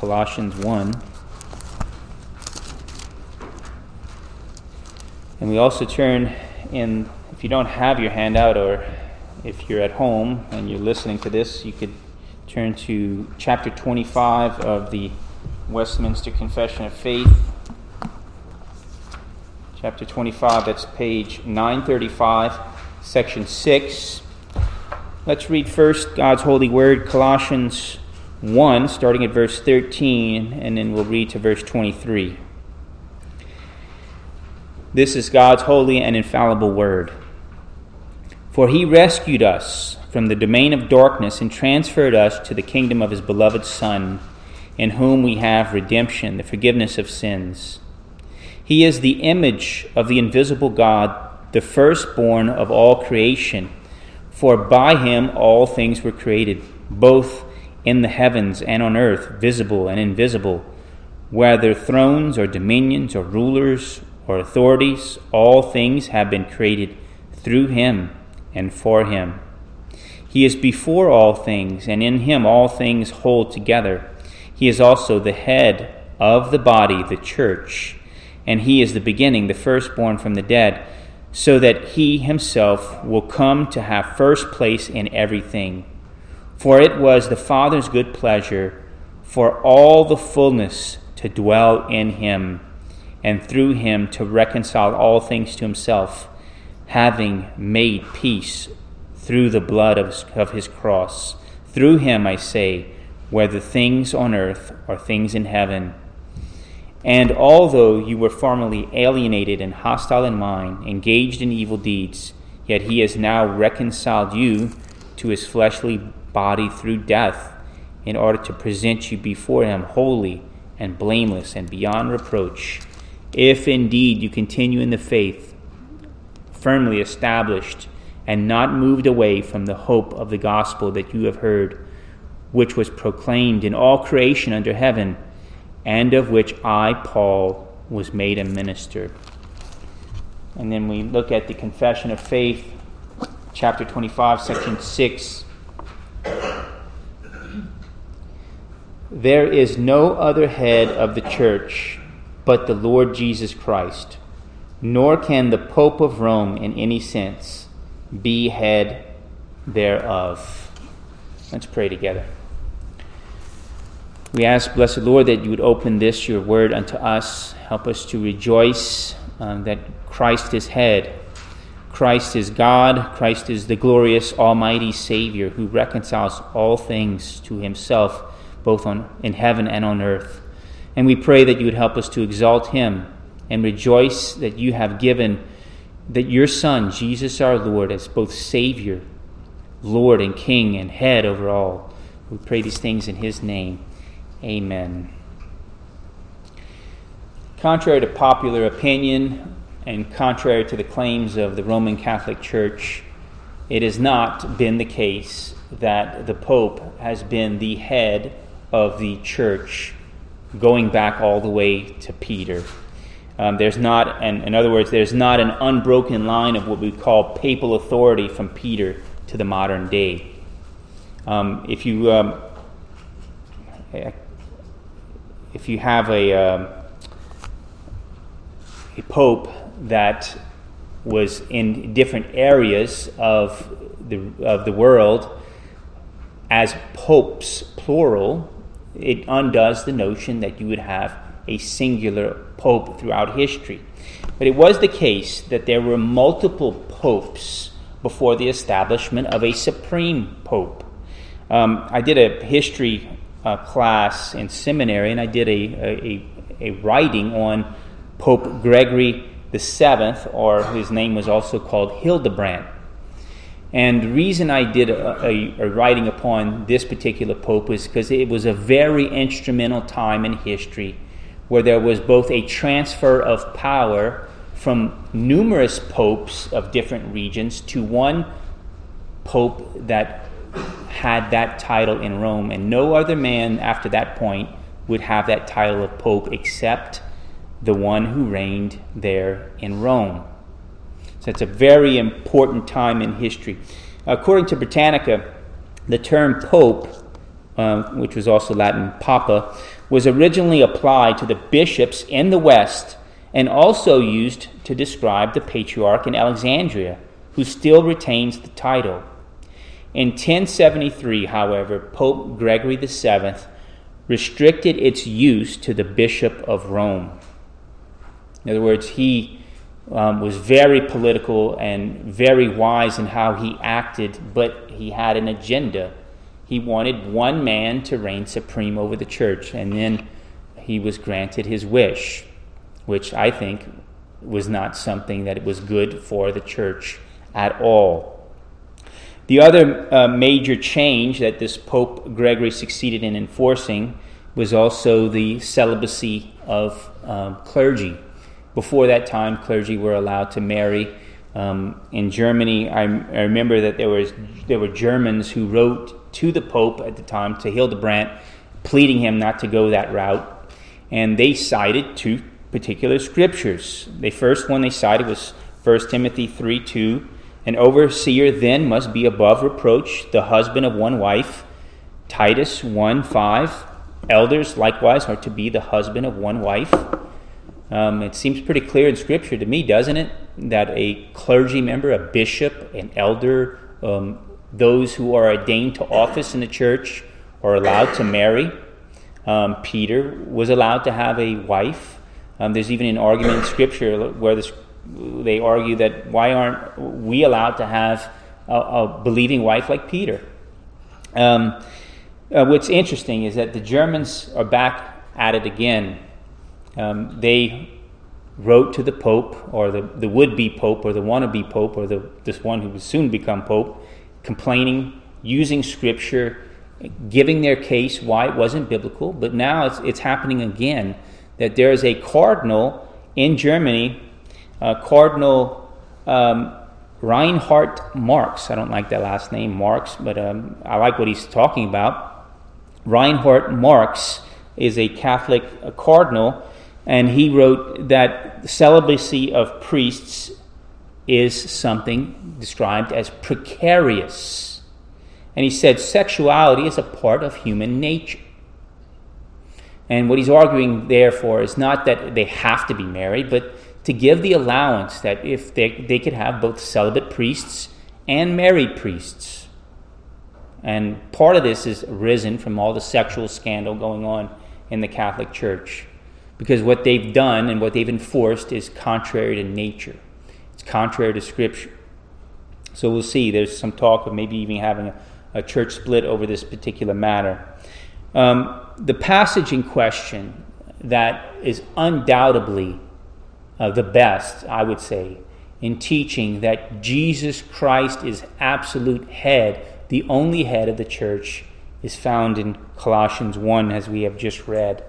Colossians 1. And we also turn in, if you don't have your handout or if you're at home and you're listening to this, you could turn to chapter 25 of the Westminster Confession of Faith. Chapter 25, that's page 935, section 6. Let's read first God's holy word, Colossians 1, starting at verse 13, and then we'll read to verse 23. This is God's holy and infallible word. For he rescued us from the domain of darkness and transferred us to the kingdom of his beloved Son, in whom we have redemption, the forgiveness of sins. He is the image of the invisible God, the firstborn of all creation. For by him all things were created, both in the heavens and on earth, visible and invisible, whether thrones or dominions or rulers or authorities, all things have been created through him and for him. He is before all things, and in him all things hold together. He is also the head of the body, the church, and he is the beginning, the firstborn from the dead, so that he himself will come to have first place in everything. For it was the Father's good pleasure for all the fullness to dwell in him and through him to reconcile all things to himself, having made peace through the blood of, of his cross. Through him, I say, whether things on earth or things in heaven. And although you were formerly alienated and hostile in mind, engaged in evil deeds, yet he has now reconciled you to his fleshly body through death, in order to present you before him holy and blameless and beyond reproach if indeed you continue in the faith, firmly established, and not moved away from the hope of the gospel that you have heard, which was proclaimed in all creation under heaven, and of which I, Paul, was made a minister. And then we look at the Confession of Faith, chapter 25, section 6. There is no other head of the church but the Lord Jesus Christ, nor can the Pope of Rome in any sense be head thereof. Let's pray together. We ask, blessed Lord, that you would open this, your word, unto us. Help us to rejoice um, that Christ is head. Christ is God. Christ is the glorious, almighty Savior who reconciles all things to himself, both on, in heaven and on earth. And we pray that you would help us to exalt him and rejoice that you have given that your Son, Jesus our Lord, as both Savior, Lord, and King, and head over all. We pray these things in his name. Amen. Contrary to popular opinion and contrary to the claims of the Roman Catholic Church, it has not been the case that the Pope has been the head of the church going back all the way to Peter. Um, there's not, and in other words, there's not an unbroken line of what we call papal authority from Peter to the modern day. Um, if you um, if you have a um, a pope that was in different areas of the of the world as popes plural it undoes the notion that you would have a singular pope throughout history. But it was the case that there were multiple popes before the establishment of a supreme pope. Um, I did a history uh, class in seminary, and I did a, a, a writing on Pope Gregory the Seventh, or his name was also called Hildebrand. And the reason I did a, a, a writing upon this particular pope was because it was a very instrumental time in history where there was both a transfer of power from numerous popes of different regions to one pope that had that title in Rome. And no other man after that point would have that title of pope except the one who reigned there in Rome. So it's a very important time in history. According to Britannica, the term pope uh, which was also Latin papa, was originally applied to the bishops in the West and also used to describe the patriarch in Alexandria, who still retains the title. In 1073, however, Pope Gregory VII restricted its use to the Bishop of Rome. In other words, he um, was very political and very wise in how he acted, but he had an agenda. He wanted one man to reign supreme over the church, and then he was granted his wish, which I think was not something that was good for the church at all. The other uh, major change that this Pope Gregory succeeded in enforcing was also the celibacy of um, clergy. Before that time, clergy were allowed to marry. Um, in Germany, I, I, remember that there was there were Germans who wrote to the Pope at the time, to Hildebrand, pleading him not to go that route, and they cited two particular scriptures. The first one they cited was 1 Timothy three two. An overseer then must be above reproach, the husband of one wife. Titus 1 5. Elders likewise are to be the husband of one wife. Um, it seems pretty clear in Scripture to me, doesn't it, that a clergy member, a bishop, an elder, um, those who are ordained to office in the church are allowed to marry. Um, Peter was allowed to have a wife. Um, there's even an argument in Scripture where this, they argue that why aren't we allowed to have a, a believing wife like Peter? Um, uh, what's interesting is that the Germans are back at it again um, they wrote to the Pope, or the, the would be Pope, or the wannabe Pope, or the, this one who would soon become Pope, complaining, using Scripture, giving their case why it wasn't biblical. But now it's, it's happening again that there is a cardinal in Germany, uh, Cardinal um, Reinhard Marx. I don't like that last name, Marx, but um, I like what he's talking about. Reinhard Marx is a Catholic a cardinal and he wrote that celibacy of priests is something described as precarious. And he said sexuality is a part of human nature. And what he's arguing, therefore, is not that they have to be married, but to give the allowance that if they, they could have both celibate priests and married priests. And part of this is arisen from all the sexual scandal going on in the Catholic Church because what they've done and what they've enforced is contrary to nature. It's contrary to Scripture. So we'll see. There's some talk of maybe even having a, a church split over this particular matter. Um, the passage in question that is undoubtedly uh, the best, I would say, in teaching that Jesus Christ is absolute head, the only head of the church, is found in Colossians 1, as we have just read.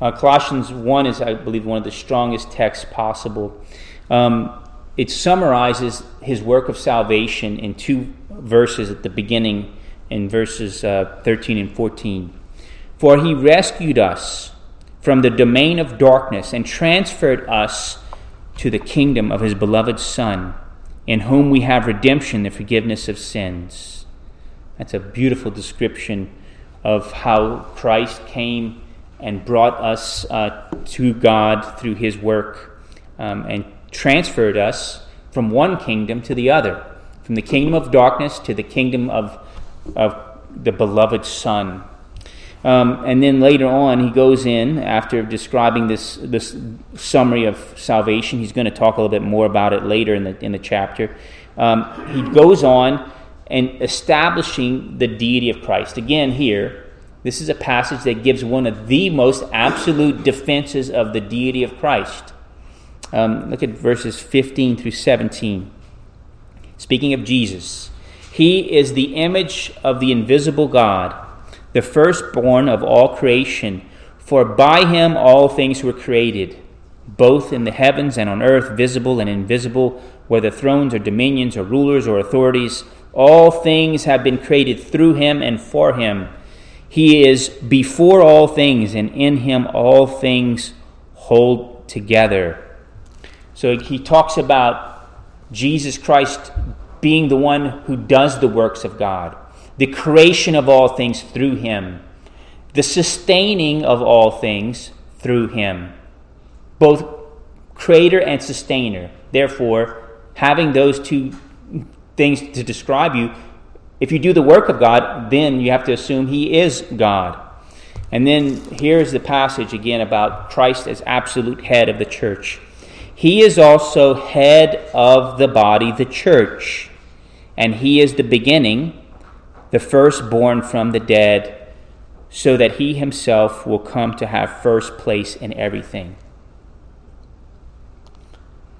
Uh, Colossians 1 is, I believe, one of the strongest texts possible. Um, it summarizes his work of salvation in two verses at the beginning, in verses uh, 13 and 14. For he rescued us from the domain of darkness and transferred us to the kingdom of his beloved Son, in whom we have redemption, the forgiveness of sins. That's a beautiful description of how Christ came and brought us uh, to God through His work um, and transferred us from one kingdom to the other, from the kingdom of darkness to the kingdom of, of the beloved Son. Um, and then later on, he goes in after describing this, this summary of salvation. He's going to talk a little bit more about it later in the, in the chapter. Um, he goes on and establishing the deity of Christ. Again, here, this is a passage that gives one of the most absolute defenses of the deity of Christ. Um, look at verses 15 through 17. Speaking of Jesus, He is the image of the invisible God, the firstborn of all creation. For by Him all things were created, both in the heavens and on earth, visible and invisible, whether thrones or dominions or rulers or authorities. All things have been created through Him and for Him. He is before all things, and in him all things hold together. So he talks about Jesus Christ being the one who does the works of God, the creation of all things through him, the sustaining of all things through him. Both creator and sustainer. Therefore, having those two things to describe you, if you do the work of God, then you have to assume he is God. And then here's the passage again about Christ as absolute head of the church. He is also head of the body, the church, and he is the beginning the firstborn from the dead, so that he himself will come to have first place in everything.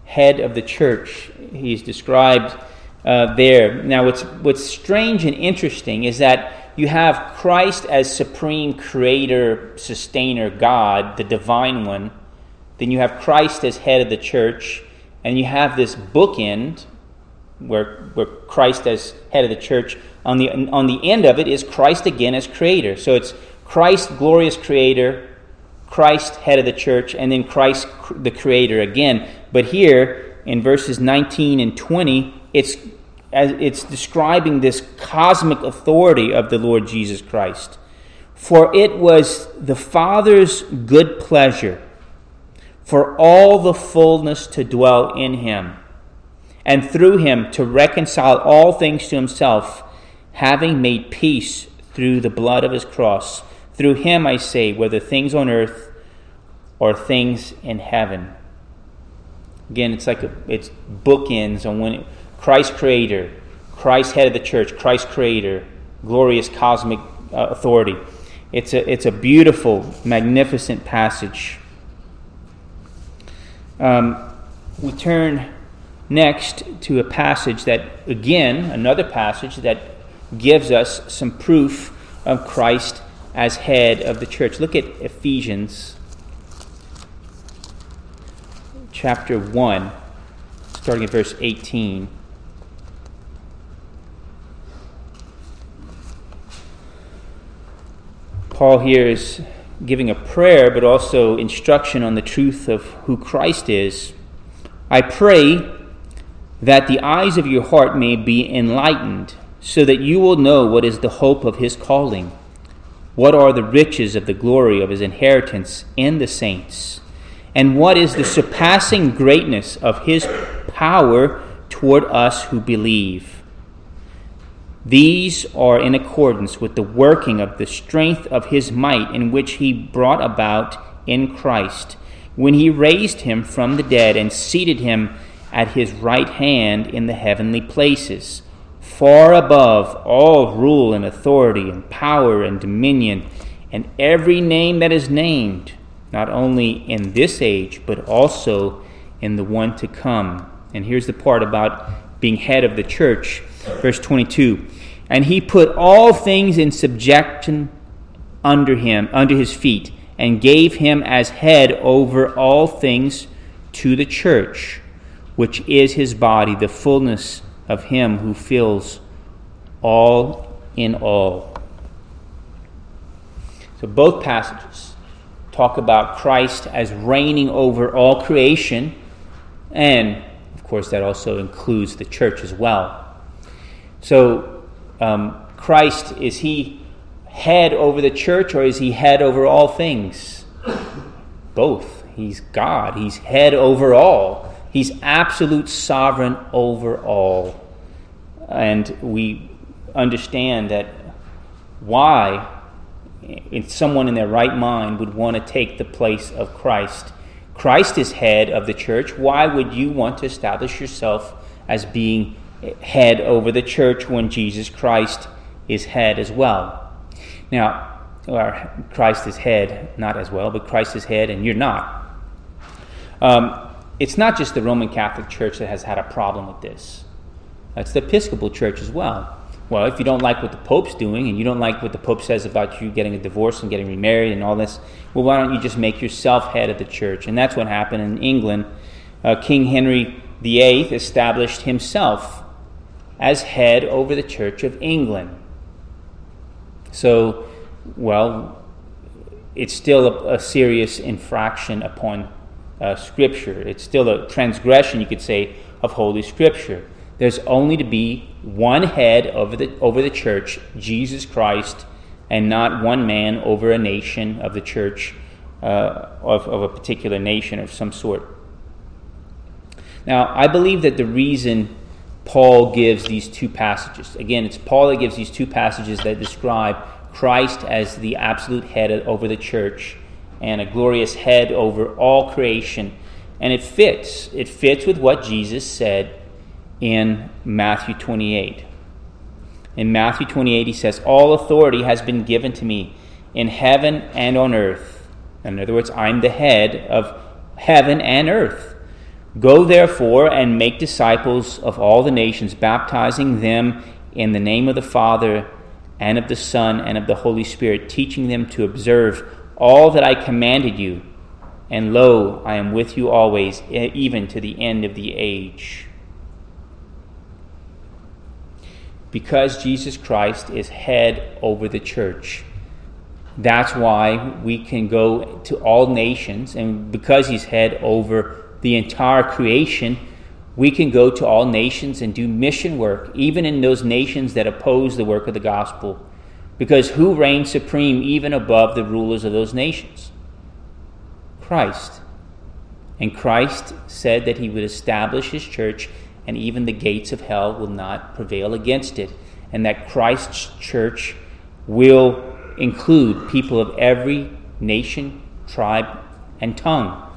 Head of the church, he's described uh, there. Now, what's, what's strange and interesting is that you have Christ as supreme creator, sustainer, God, the divine one. Then you have Christ as head of the church, and you have this bookend where, where Christ as head of the church on the, on the end of it is Christ again as creator. So it's Christ, glorious creator, Christ, head of the church, and then Christ, the creator again. But here in verses 19 and 20, it's, it's describing this cosmic authority of the Lord Jesus Christ. For it was the Father's good pleasure for all the fullness to dwell in him, and through him to reconcile all things to himself having made peace through the blood of his cross. Through him, I say, whether things on earth or things in heaven. Again, it's like a, it's bookends on when Christ creator, Christ head of the church, Christ creator, glorious cosmic uh, authority. It's a, it's a beautiful, magnificent passage. Um, we turn next to a passage that, again, another passage that gives us some proof of Christ as head of the church. Look at Ephesians chapter 1, starting at verse 18. Paul here is giving a prayer, but also instruction on the truth of who Christ is. I pray that the eyes of your heart may be enlightened so that you will know what is the hope of his calling, what are the riches of the glory of his inheritance in the saints, and what is the surpassing greatness of his power toward us who believe. These are in accordance with the working of the strength of his might, in which he brought about in Christ, when he raised him from the dead and seated him at his right hand in the heavenly places far above all rule and authority and power and dominion and every name that is named, not only in this age, but also in the one to come. And here's the part about being head of the church. Verse 22 And he put all things in subjection under him, under his feet, and gave him as head over all things to the church, which is his body, the fullness of Him who fills all in all. So both passages talk about Christ as reigning over all creation, and of course, that also includes the church as well. So, um, Christ, is He head over the church or is He head over all things? Both. He's God, He's head over all. He's absolute sovereign over all. And we understand that why if someone in their right mind would want to take the place of Christ. Christ is head of the church. Why would you want to establish yourself as being head over the church when Jesus Christ is head as well? Now, Christ is head, not as well, but Christ is head and you're not. Um, it's not just the Roman Catholic Church that has had a problem with this. It's the Episcopal Church as well. Well, if you don't like what the Pope's doing and you don't like what the Pope says about you getting a divorce and getting remarried and all this, well, why don't you just make yourself head of the church? And that's what happened in England. Uh, King Henry VIII established himself as head over the Church of England. So, well, it's still a, a serious infraction upon uh, Scripture. It's still a transgression, you could say, of Holy Scripture. There's only to be one head over the, over the church, Jesus Christ, and not one man over a nation of the church, uh, of, of a particular nation of some sort. Now, I believe that the reason Paul gives these two passages, again, it's Paul that gives these two passages that describe Christ as the absolute head over the church and a glorious head over all creation. And it fits. It fits with what Jesus said in Matthew 28. In Matthew 28, he says, All authority has been given to me in heaven and on earth. In other words, I'm the head of heaven and earth. Go therefore and make disciples of all the nations, baptizing them in the name of the Father and of the Son and of the Holy Spirit, teaching them to observe all that I commanded you. And lo, I am with you always, even to the end of the age. Because Jesus Christ is head over the church. That's why we can go to all nations, and because he's head over the entire creation, we can go to all nations and do mission work, even in those nations that oppose the work of the gospel. Because who reigns supreme even above the rulers of those nations? Christ. And Christ said that he would establish his church, and even the gates of hell will not prevail against it. And that Christ's church will include people of every nation, tribe, and tongue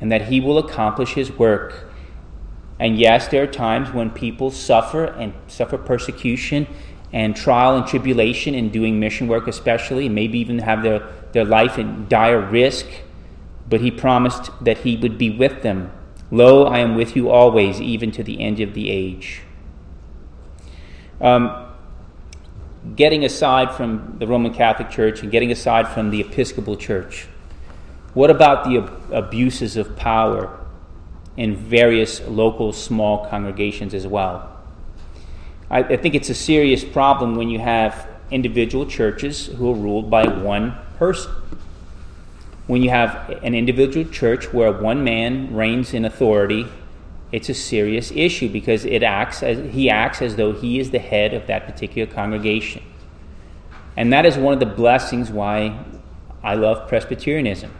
and that He will accomplish His work. And yes, there are times when people suffer and suffer persecution and trial and tribulation in doing mission work, especially, maybe even have their, their life in dire risk. But He promised that He would be with them. Lo, I am with you always, even to the end of the age. Um, getting aside from the Roman Catholic Church and getting aside from the Episcopal Church, what about the ab- abuses of power in various local small congregations as well? I, I think it's a serious problem when you have individual churches who are ruled by one person. When you have an individual church where one man reigns in authority, it's a serious issue because it acts as he acts as though he is the head of that particular congregation. And that is one of the blessings why I love Presbyterianism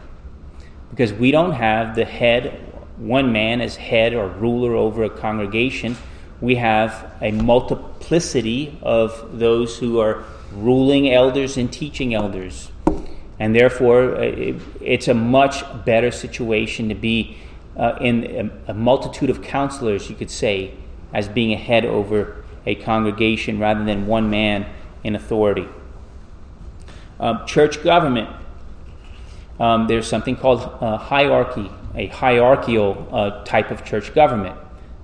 because we don't have the head, one man as head or ruler over a congregation. We have a multiplicity of those who are ruling elders and teaching elders. And therefore, uh, it's a much better situation to be uh, in a, multitude of counselors, you could say, as being a head over a congregation rather than one man in authority. Uh, church government um, there's something called uh, hierarchy, a hierarchical uh, type of church government.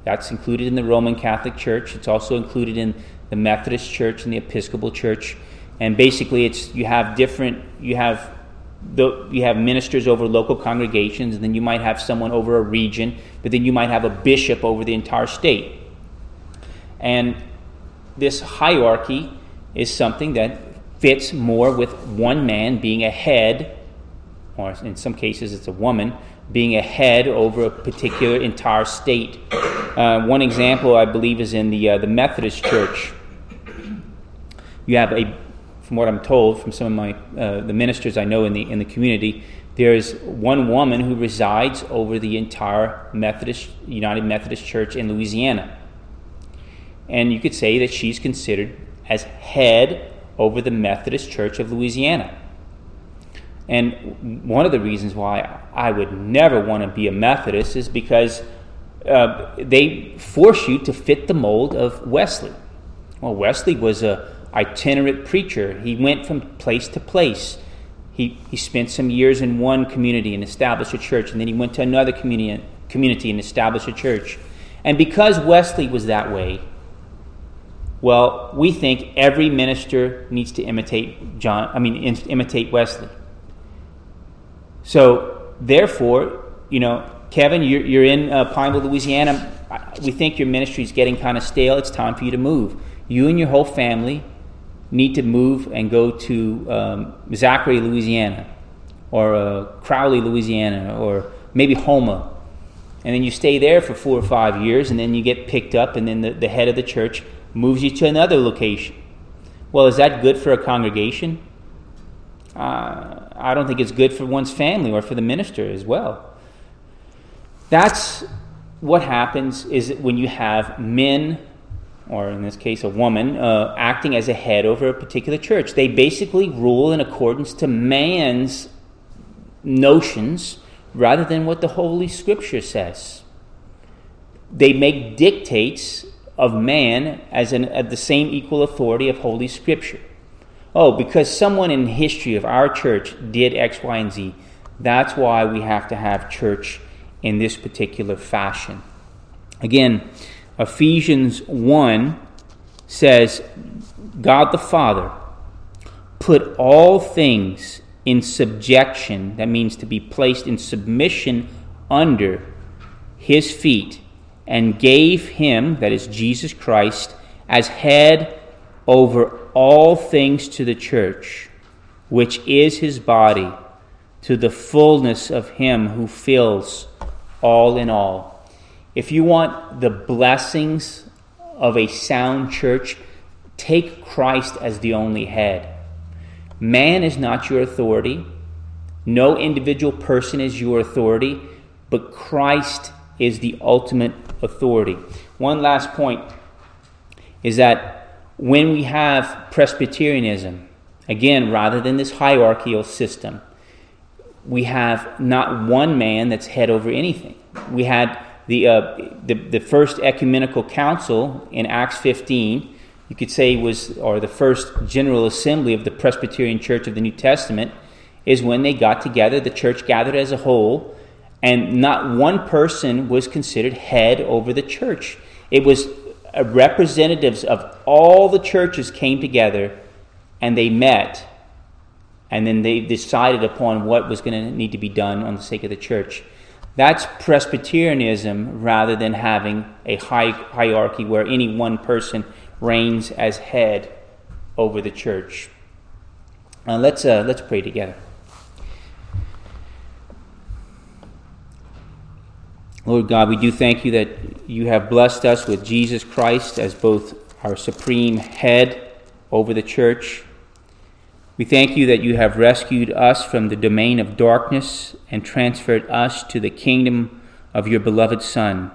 That's included in the Roman Catholic Church. It's also included in the Methodist Church and the Episcopal Church. And basically, it's you have different you have the, you have ministers over local congregations, and then you might have someone over a region, but then you might have a bishop over the entire state. And this hierarchy is something that fits more with one man being a head or in some cases it's a woman, being a head over a particular entire state. Uh, one example, I believe, is in the, uh, the Methodist Church. You have a, from what I'm told from some of my uh, the ministers I know in the in the community, there is one woman who resides over the entire Methodist United Methodist Church in Louisiana, and you could say that she's considered as head over the Methodist Church of Louisiana. And one of the reasons why I would never want to be a Methodist is because uh, they force you to fit the mold of Wesley. Well, Wesley was a itinerant preacher. He went from place to place. He, he spent some years in one community and established a church, and then he went to another community, community and established a church. And because Wesley was that way, well, we think every minister needs to imitate John. I mean, imitate Wesley. So, therefore, you know, Kevin, you're, you're in uh, Pineville, Louisiana. We think your ministry is getting kind of stale. It's time for you to move. You and your whole family need to move and go to um, Zachary, Louisiana, or uh, Crowley, Louisiana, or maybe Houma. and then you stay there for four or five years, and then you get picked up, and then the, the head of the church moves you to another location. Well, is that good for a congregation? Uh, I don't think it's good for one's family or for the minister as well. That's what happens is when you have men, or in this case a woman, uh, acting as a head over a particular church. They basically rule in accordance to man's notions rather than what the Holy Scripture says. They make dictates of man as an, at the same equal authority of Holy Scripture. Oh, because someone in history of our church did X, Y, and Z, that's why we have to have church in this particular fashion. Again, Ephesians 1 says, God the Father put all things in subjection, that means to be placed in submission under his feet, and gave him, that is Jesus Christ, as head over all things to the church, which is his body, to the fullness of him who fills all in all. If you want the blessings of a sound church, take Christ as the only head. Man is not your authority. No individual person is your authority, but Christ is the ultimate authority. One last point is that when we have Presbyterianism, again, rather than this hierarchical system, we have not one man that's head over anything. We had the, uh, the, the first ecumenical council in Acts 15 you could say was, or the first general assembly of the Presbyterian Church of the New Testament, is when they got together, the church gathered as a whole, and not one person was considered head over the church. It was representatives of all the churches came together and they met, and then they decided upon what was going to need to be done on the sake of the church. That's Presbyterianism rather than having a high hierarchy where any one person reigns as head over the church. Uh, let's, uh, let's pray together. Lord God, we do thank you that you have blessed us with Jesus Christ as both our supreme head over the church. We thank you that you have rescued us from the domain of darkness and transferred us to the kingdom of your beloved Son.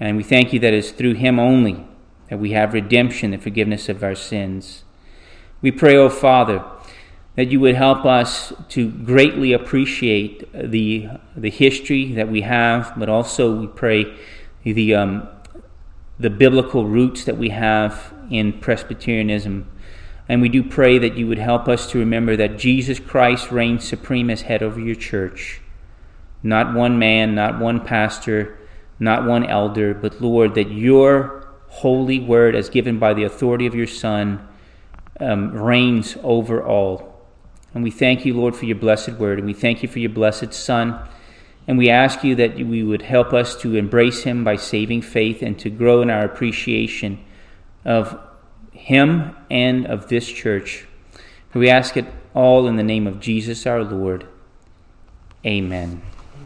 And we thank you that it's through him only that we have redemption and forgiveness of our sins. We pray, O Father, that you would help us to greatly appreciate the, the history that we have, but also we pray the, um, the biblical roots that we have in Presbyterianism. And we do pray that you would help us to remember that Jesus Christ reigns supreme as head over your church. Not one man, not one pastor, not one elder, but Lord, that your holy word, as given by the authority of your Son, um, reigns over all. And we thank you, Lord, for your blessed word, and we thank you for your blessed Son. And we ask you that we would help us to embrace him by saving faith and to grow in our appreciation of him and of this church. We ask it all in the name of Jesus our Lord. Amen.